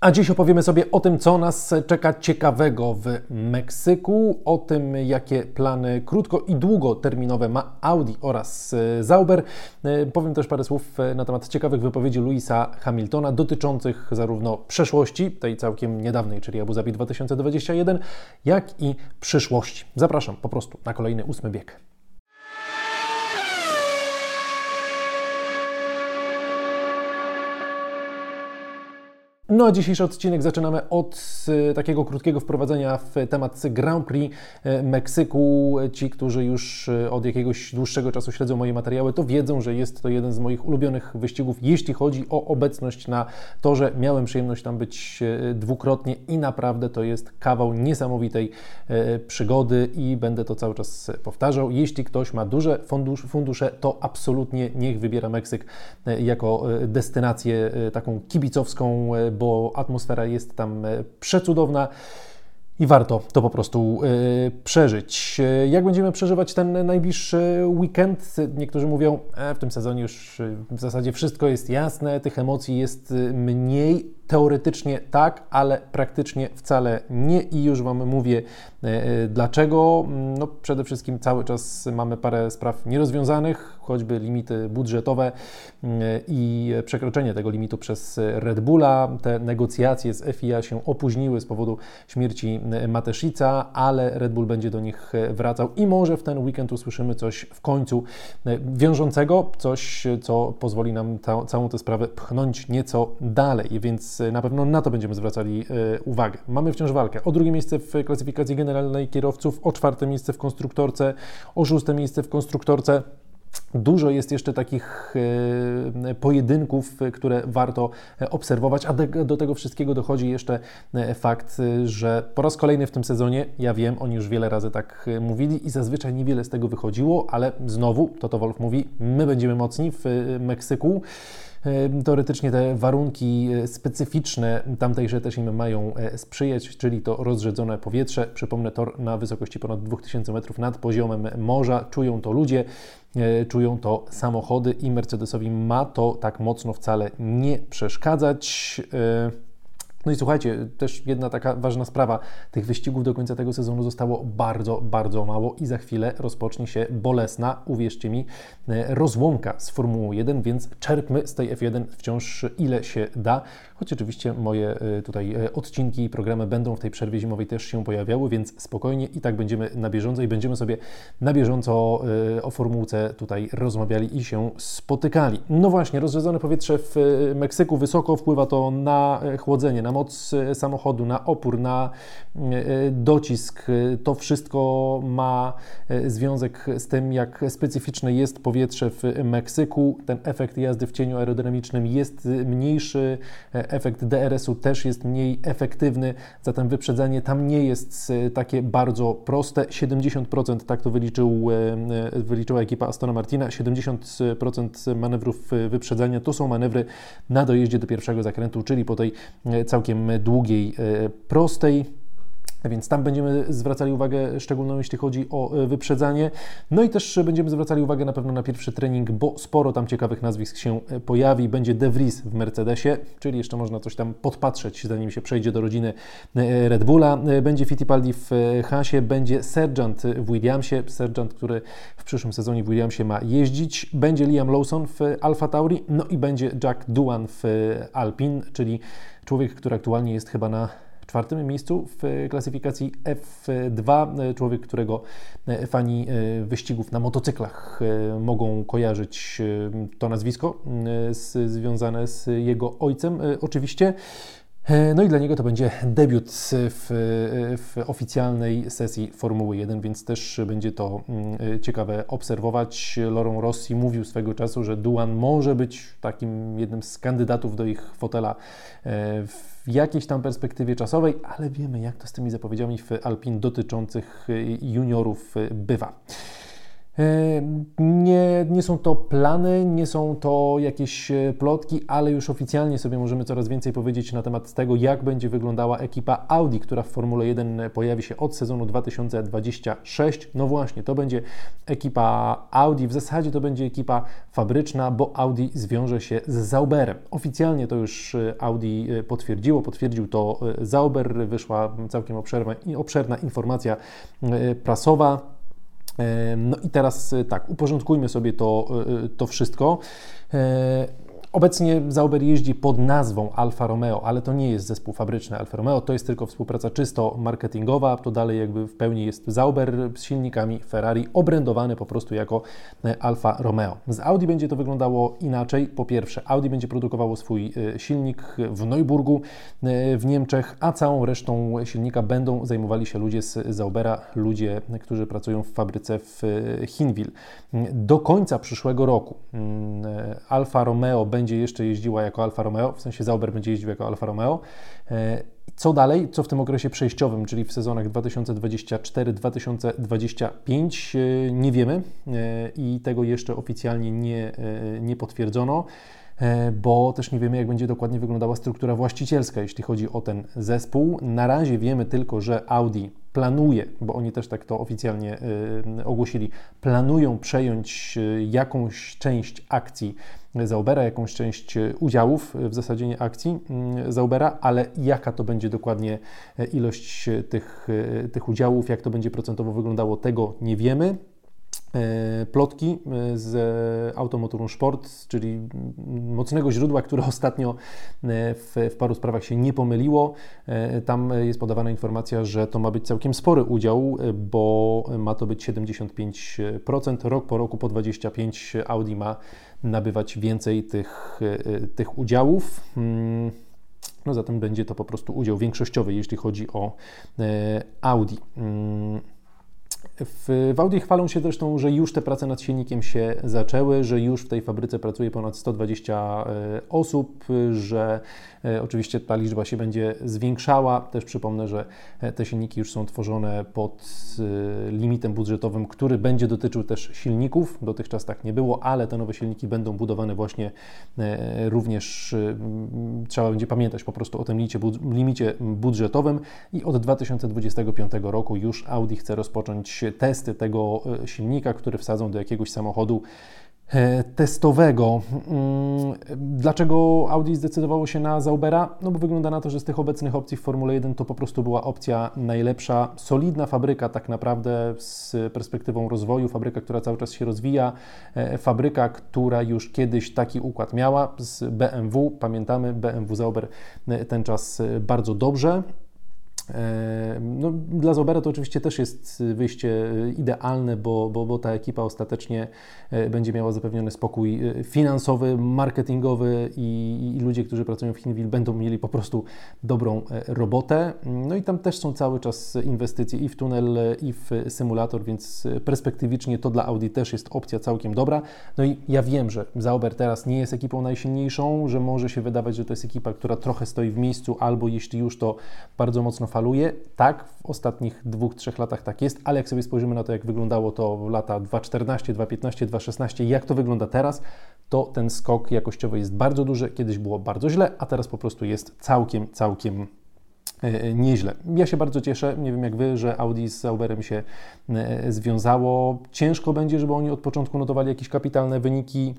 A dziś opowiemy sobie o tym, co nas czeka ciekawego w Meksyku, o tym, jakie plany krótko i długoterminowe ma Audi oraz e, Zauber. E, powiem też parę słów e, na temat ciekawych wypowiedzi Louisa Hamiltona dotyczących zarówno przeszłości, tej całkiem niedawnej, czyli Abu Zabi 2021, jak i przyszłości. Zapraszam po prostu na kolejny ósmy bieg. No a dzisiejszy odcinek zaczynamy od y, takiego krótkiego wprowadzenia w temat Grand Prix y, Meksyku. Ci, którzy już y, od jakiegoś dłuższego czasu śledzą moje materiały, to wiedzą, że jest to jeden z moich ulubionych wyścigów, jeśli chodzi o obecność na torze. Miałem przyjemność tam być dwukrotnie i naprawdę to jest kawał niesamowitej przygody i będę to cały czas powtarzał. Jeśli ktoś ma duże fundusze, to absolutnie niech wybiera Meksyk jako destynację taką kibicowską bo atmosfera jest tam e, przecudowna i warto to po prostu yy, przeżyć. E, jak będziemy przeżywać ten najbliższy weekend? Niektórzy mówią, e, w tym sezonie już w zasadzie wszystko jest jasne, tych emocji jest mniej. Teoretycznie tak, ale praktycznie wcale nie i już Wam mówię dlaczego. No, przede wszystkim cały czas mamy parę spraw nierozwiązanych choćby limity budżetowe mm, i przekroczenie tego limitu przez Red Bulla. Te negocjacje z FIA się opóźniły z powodu śmierci Mateszica, ale Red Bull będzie do nich wracał i może w ten weekend usłyszymy coś w końcu wiążącego, coś, co pozwoli nam ta, całą tę sprawę pchnąć nieco dalej, więc na pewno na to będziemy zwracali e, uwagę. Mamy wciąż walkę o drugie miejsce w klasyfikacji generalnej kierowców, o czwarte miejsce w konstruktorce, o szóste miejsce w konstruktorce. Dużo jest jeszcze takich e, pojedynków, które warto obserwować, a do tego wszystkiego dochodzi jeszcze fakt, że po raz kolejny w tym sezonie, ja wiem, oni już wiele razy tak mówili i zazwyczaj niewiele z tego wychodziło, ale znowu, Toto Wolf mówi, my będziemy mocni w Meksyku. Teoretycznie te warunki e, specyficzne tamtejsze też im mają e, sprzyjać, czyli to rozrzedzone powietrze. Przypomnę, tor na wysokości ponad 2000 metrów nad poziomem morza. Czują to ludzie, e, czują to samochody i Mercedesowi ma to tak mocno wcale nie przeszkadzać. No i słuchajcie, też jedna taka ważna sprawa. Tych wyścigów do końca tego sezonu zostało bardzo, bardzo mało i za chwilę rozpocznie się bolesna, uwierzcie mi, e, rozłąka z Formułą 1, więc czerpmy z tej F1 wciąż ile się da. Choć oczywiście moje e, tutaj e, odcinki i programy będą w tej przerwie zimowej też się pojawiały, więc spokojnie i tak będziemy na bieżąco i będziemy sobie na bieżąco o Formułce tutaj rozmawiali i się spotykali. No właśnie, rozrzedzone powietrze w Meksyku wysoko wpływa to na chłodzenie, na moc samochodu, na opór, na docisk. To wszystko ma związek z tym, jak specyficzne jest powietrze w Meksyku. Ten efekt jazdy w cieniu aerodynamicznym jest mniejszy, efekt DRS-u też jest mniej efektywny, zatem wyprzedzanie tam nie jest takie bardzo proste. 70% tak to wyliczył, wyliczyła ekipa Astona Martina, 70% manewrów wyprzedzania to są manewry na dojeździe do pierwszego zakrętu, czyli po tej całkiem długiej, e, prostej. Więc tam będziemy zwracali uwagę szczególną, jeśli chodzi o e, wyprzedzanie. No i też będziemy zwracali uwagę na pewno na pierwszy trening, bo sporo tam ciekawych nazwisk się e, pojawi. Będzie De Vries w Mercedesie, czyli jeszcze można coś tam podpatrzeć, zanim się przejdzie do rodziny Red Bulla. Będzie Fittipaldi w Hasie, będzie Sergeant w Williamsie, Sergeant, który w przyszłym sezonie w Williamsie ma jeździć. Będzie Liam Lawson w Alfa Tauri, no i będzie Jack Duan w Alpine, czyli Człowiek, który aktualnie jest chyba na czwartym miejscu w klasyfikacji F2. Człowiek, którego fani wyścigów na motocyklach mogą kojarzyć to nazwisko związane z jego ojcem. Oczywiście. E, no i dla niego to będzie debiut w, w, oficjalnej sesji Formuły 1, więc też będzie to mm, ciekawe obserwować. Laurent Rossi mówił swego czasu, że Duan może być takim jednym z kandydatów do ich fotela e, w jakiejś tam perspektywie czasowej, ale wiemy jak to z tymi zapowiedziami w Alpin dotyczących juniorów bywa. Nie, nie są to plany, nie są to jakieś e, plotki, ale już oficjalnie sobie możemy coraz więcej powiedzieć na temat tego, jak będzie wyglądała ekipa Audi, która w Formule 1 pojawi się od sezonu 2026. No właśnie, to będzie ekipa Audi, w zasadzie to będzie ekipa fabryczna, bo Audi zwiąże się z Zauberem. Oficjalnie to już e, Audi e, potwierdziło, potwierdził to Zauber, wyszła całkiem obszerna, obszerna informacja prasowa. No i teraz y, tak, uporządkujmy sobie to, y, y, to wszystko. Obecnie Zauber jeździ pod nazwą Alfa Romeo, ale to nie jest zespół fabryczny Alfa Romeo, to jest tylko współpraca czysto marketingowa, to dalej jakby w pełni jest Zauber z silnikami Ferrari, obrędowany po prostu jako e, Alfa Romeo. Z Audi będzie to wyglądało inaczej. Po pierwsze, Audi będzie produkowało swój e, silnik w Neuburgu e, w Niemczech, a całą resztą silnika będą zajmowali się ludzie z Zaubera, ludzie, którzy pracują w fabryce w Hinwil. Do końca przyszłego roku mm, Alfa Romeo będzie będzie jeszcze jeździła jako Alfa Romeo, w sensie Zauber będzie jeździł jako Alfa Romeo. E, co dalej? Co w tym okresie przejściowym, czyli w sezonach 2024-2025 e, nie wiemy e, i tego jeszcze oficjalnie nie, nie potwierdzono bo też nie wiemy, jak będzie dokładnie wyglądała struktura właścicielska, jeśli chodzi o ten zespół. Na razie wiemy tylko, że Audi planuje, bo oni też tak to oficjalnie ogłosili, planują przejąć jakąś część akcji Zaubera, jakąś część e, udziałów w zasadzie nie akcji mm, Zaubera, ale jaka to będzie dokładnie e, ilość e, tych, tych udziałów, jak to będzie procentowo wyglądało, tego nie wiemy. Plotki z Automotorum Sport, czyli mocnego źródła, które ostatnio w, w, paru sprawach się nie pomyliło. Tam jest podawana informacja, że to ma być całkiem spory udział, bo ma to być 75%, rok po roku po 25% Audi ma nabywać więcej tych, e, tych udziałów. Mm, no zatem będzie to po prostu udział większościowy, jeśli chodzi o e, Audi. W, w Audi chwalą się zresztą, że już te prace nad silnikiem się zaczęły, że już w tej fabryce pracuje ponad 120 e, osób, że e, oczywiście ta liczba się będzie zwiększała. Też przypomnę, że e, te silniki już są tworzone pod limitem budżetowym, który będzie dotyczył też silników. Dotychczas tak nie było, ale te nowe silniki będą budowane właśnie również, trzeba będzie pamiętać po prostu o tym limicie budżetowym i od 2025 roku już Audi chce rozpocząć testy tego e, silnika, który wsadzą do jakiegoś samochodu e, testowego. Mm, dlaczego Audi zdecydowało się na Zaubera? No bo wygląda na to, że z tych obecnych opcji w Formule 1 to po prostu była opcja najlepsza. Solidna fabryka tak naprawdę z perspektywą rozwoju, fabryka, która cały czas się rozwija, e, fabryka, która już kiedyś taki układ miała z BMW. Pamiętamy, BMW Zauber ten czas bardzo dobrze no, dla Zobera to oczywiście też jest wyjście idealne, bo, bo, bo ta ekipa ostatecznie e, będzie miała zapewniony spokój e, finansowy, marketingowy i, i ludzie, którzy pracują w Hinwil będą mieli po prostu dobrą robotę. No i tam też są cały czas inwestycje i w tunel, i w symulator, więc perspektywicznie to dla Audi też jest opcja całkiem dobra. No i ja wiem, że Zauber teraz nie jest ekipą najsilniejszą, że może się wydawać, że to jest ekipa, która trochę stoi w miejscu, albo jeśli już to bardzo mocno faluje. Tak, w ostatnich dwóch, trzech latach tak jest, ale jak sobie spojrzymy na to, jak wyglądało to lata 2014, 2015, 2016, jak to wygląda teraz, to ten skok jakościowy jest bardzo duży. Kiedyś było bardzo źle, a teraz po prostu jest całkiem, całkiem e, e, nieźle. Ja się bardzo cieszę, nie wiem jak Wy, że Audi z Sauberem się e, związało. Ciężko będzie, żeby oni od początku notowali jakieś kapitalne wyniki,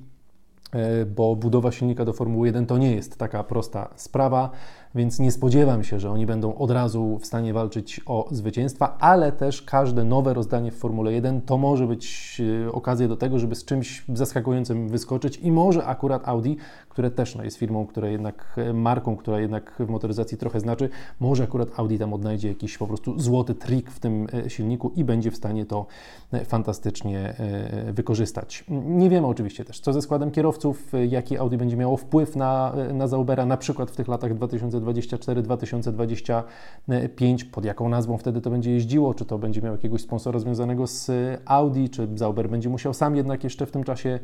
bo budowa silnika do Formuły 1 to nie jest taka prosta sprawa więc nie spodziewam się, że oni będą od razu w stanie walczyć o zwycięstwa, ale też każde nowe rozdanie w Formule 1 to może być e, okazja do tego, żeby z czymś zaskakującym wyskoczyć i może akurat Audi, które też no, jest firmą, która jednak, e, marką, która jednak w motoryzacji trochę znaczy, może akurat Audi tam odnajdzie jakiś po prostu złoty trik w tym e, silniku i będzie w stanie to fantastycznie wykorzystać. Nie wiemy oczywiście też, co ze składem kierowców, jaki Audi będzie miało wpływ na, na Zaubera, na przykład w tych latach 2020 2024-2025, pod jaką nazwą wtedy to będzie jeździło, czy to będzie miał jakiegoś sponsora związanego z Audi, czy Zauber będzie musiał sam jednak jeszcze w tym czasie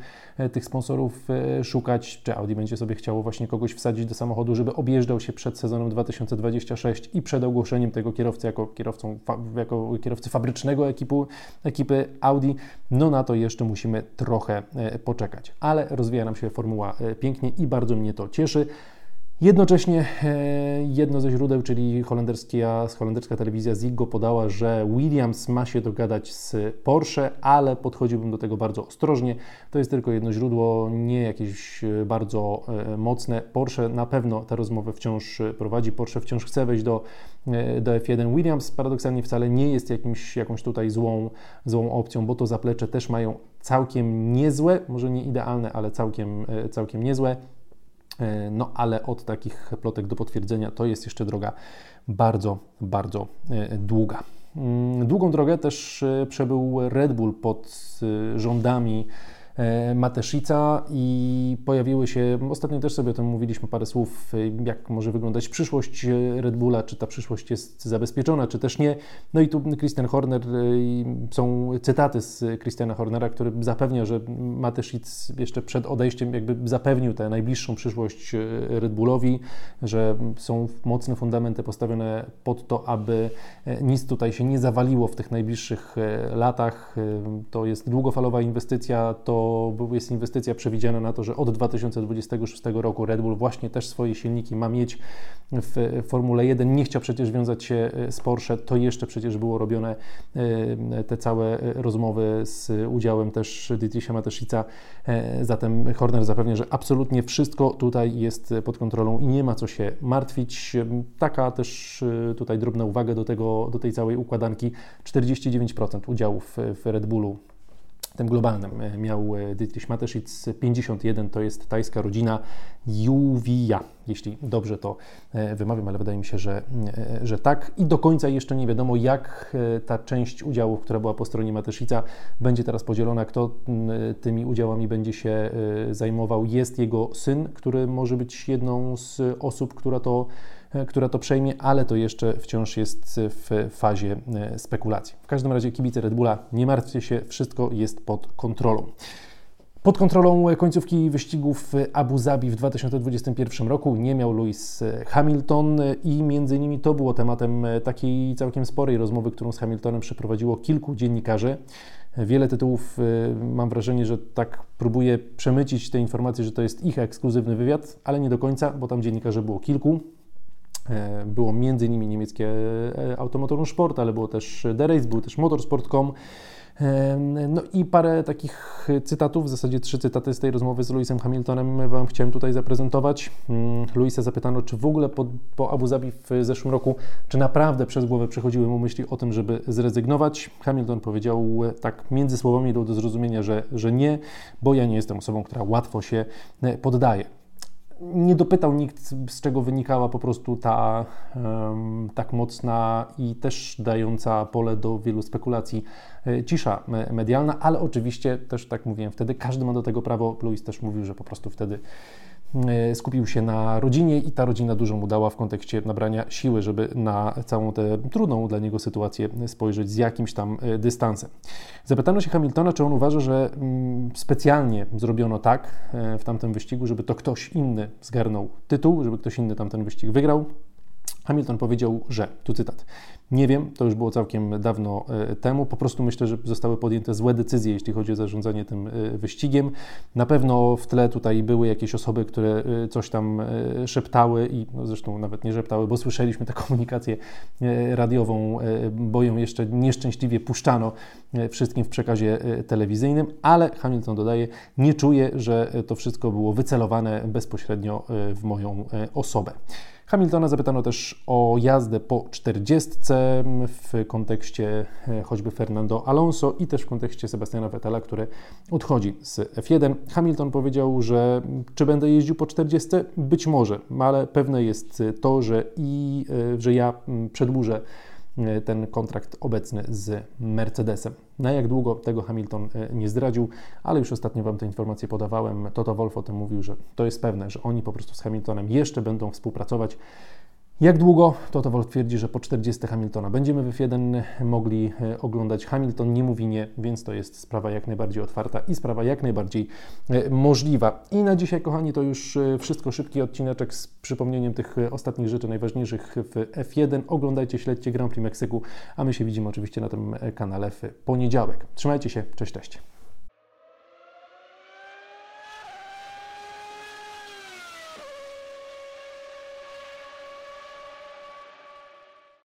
tych sponsorów szukać, czy Audi będzie sobie chciało właśnie kogoś wsadzić do samochodu, żeby objeżdżał się przed sezonem 2026 i przed ogłoszeniem tego kierowcy jako, kierowcą, jako kierowcy fabrycznego ekipu, ekipy Audi. No na to jeszcze musimy trochę e, poczekać, ale rozwija nam się formuła e, pięknie i bardzo mnie to cieszy. Jednocześnie e, jedno ze źródeł, czyli holenderska, holenderska telewizja Ziggo podała, że Williams ma się dogadać z Porsche, ale podchodziłbym do tego bardzo ostrożnie. To jest tylko jedno źródło, nie jakieś e, bardzo e, mocne. Porsche na pewno tę rozmowę wciąż prowadzi. Porsche wciąż chce wejść do, do F1. Williams paradoksalnie wcale nie jest jakimś, jakąś tutaj złą, złą opcją, bo to zaplecze też mają całkiem niezłe, może nie idealne, ale całkiem, całkiem niezłe. E, no ale od takich plotek do potwierdzenia to jest jeszcze droga bardzo, bardzo e, długa. Mm, długą drogę też e, przebył Red Bull pod rządami Mateszica i pojawiły się, ostatnio też sobie o tym mówiliśmy parę słów, e, jak może wyglądać przyszłość e, Red Bulla, czy ta przyszłość jest zabezpieczona, czy też nie. No i tu Christian Horner, są cytaty z Christiana Hornera, który zapewnia, że Mateszic jeszcze przed odejściem jakby zapewnił tę najbliższą przyszłość Red Bullowi, że są mocne fundamenty postawione pod to, aby nic tutaj się nie zawaliło w tych najbliższych latach. To jest długofalowa inwestycja, to bo jest inwestycja przewidziana na to, że od 2026 roku Red Bull właśnie też swoje silniki ma mieć w Formule 1. Nie chciał przecież wiązać się e, z Porsche, to jeszcze przecież było robione e, te całe rozmowy z udziałem też Dietricha Mateszica. E, zatem Horner zapewnia, że absolutnie wszystko tutaj jest pod kontrolą i nie ma co się martwić. Taka też tutaj drobna uwaga do, tego, do tej całej układanki. 49% udziałów w Red Bullu tym globalnym e, miał e, Dietrich Mateschitz 51, to jest tajska rodzina Juwija, jeśli dobrze to e, wymawiam, ale wydaje mi się, że, że tak. I do końca jeszcze nie wiadomo, jak ta część udziałów, która była po stronie Mateszica, będzie teraz podzielona, kto tymi udziałami będzie się zajmował. Jest jego syn, który może być jedną z osób, która to która to przejmie, ale to jeszcze wciąż jest w fazie e, spekulacji. W każdym razie kibice Red Bulla, nie martwcie się, wszystko jest pod kontrolą. Pod kontrolą końcówki wyścigów w Abu Zabi w 2021 roku nie miał Lewis Hamilton i między innymi to było tematem takiej całkiem sporej rozmowy, którą z Hamiltonem przeprowadziło kilku dziennikarzy. Wiele tytułów, e, mam wrażenie, że tak próbuje przemycić te informacje, że to jest ich ekskluzywny wywiad, ale nie do końca, bo tam dziennikarzy było kilku. E, było między innymi niemieckie e, Automotorum Sport, ale było też The Race, był też Motorsport.com. E, no i parę takich cytatów, w zasadzie trzy cytaty z tej rozmowy z Lewisem Hamiltonem Wam chciałem tutaj zaprezentować. Mm, Luisa zapytano, czy w ogóle po, po Abu Zabi w zeszłym roku, czy naprawdę przez głowę przechodziły mu myśli o tym, żeby zrezygnować. Hamilton powiedział tak między słowami do zrozumienia, że, że nie, bo ja nie jestem osobą, która łatwo się poddaje nie dopytał nikt, z czego wynikała po prostu ta um, tak mocna i też dająca pole do wielu spekulacji e, cisza medialna, ale oczywiście też tak mówiłem wtedy, każdy ma do tego prawo. Louis też mówił, że po prostu wtedy skupił się na rodzinie i ta rodzina dużo mu dała w kontekście nabrania siły, żeby na całą tę trudną dla niego sytuację spojrzeć z jakimś tam e, dystansem. Zapytano się Hamiltona, czy on uważa, że mm, specjalnie zrobiono tak e, w tamtym wyścigu, żeby to ktoś inny zgarnął tytuł, żeby ktoś inny tamten wyścig wygrał. Hamilton powiedział, że, tu cytat, nie wiem, to już było całkiem dawno e, temu, po prostu myślę, że zostały podjęte złe decyzje, jeśli chodzi o zarządzanie tym e, wyścigiem. Na pewno w tle tutaj były jakieś osoby, które e, coś tam szeptały i no zresztą nawet nie szeptały, bo słyszeliśmy tę komunikację radiową, bo ją jeszcze nieszczęśliwie puszczano wszystkim w przekazie telewizyjnym, ale Hamilton dodaje, nie czuję, że to wszystko było wycelowane bezpośrednio w moją osobę. Hamiltona zapytano też o jazdę po 40 w kontekście e, choćby Fernando Alonso i też w kontekście Sebastiana Vettela, który odchodzi z F1. Hamilton powiedział, że czy będę jeździł po 40? Być może, ale pewne jest to, że i e, że ja przedłużę ten kontrakt obecny z Mercedesem. Na jak długo tego Hamilton nie zdradził, ale już ostatnio Wam te informacje podawałem. Toto Wolf o tym mówił, że to jest pewne, że oni po prostu z Hamiltonem jeszcze będą współpracować. Jak długo? Toto Wolf twierdzi, że po 40 Hamiltona będziemy w F1 mogli e, oglądać. Hamilton nie mówi nie, więc to jest sprawa jak najbardziej otwarta i sprawa jak najbardziej e, możliwa. I na dzisiaj, kochani, to już e, wszystko. Szybki odcineczek z przypomnieniem tych ostatnich rzeczy najważniejszych w F1. Oglądajcie, śledźcie Grand Prix Meksyku, a my się widzimy oczywiście na tym kanale w poniedziałek. Trzymajcie się, cześć, cześć.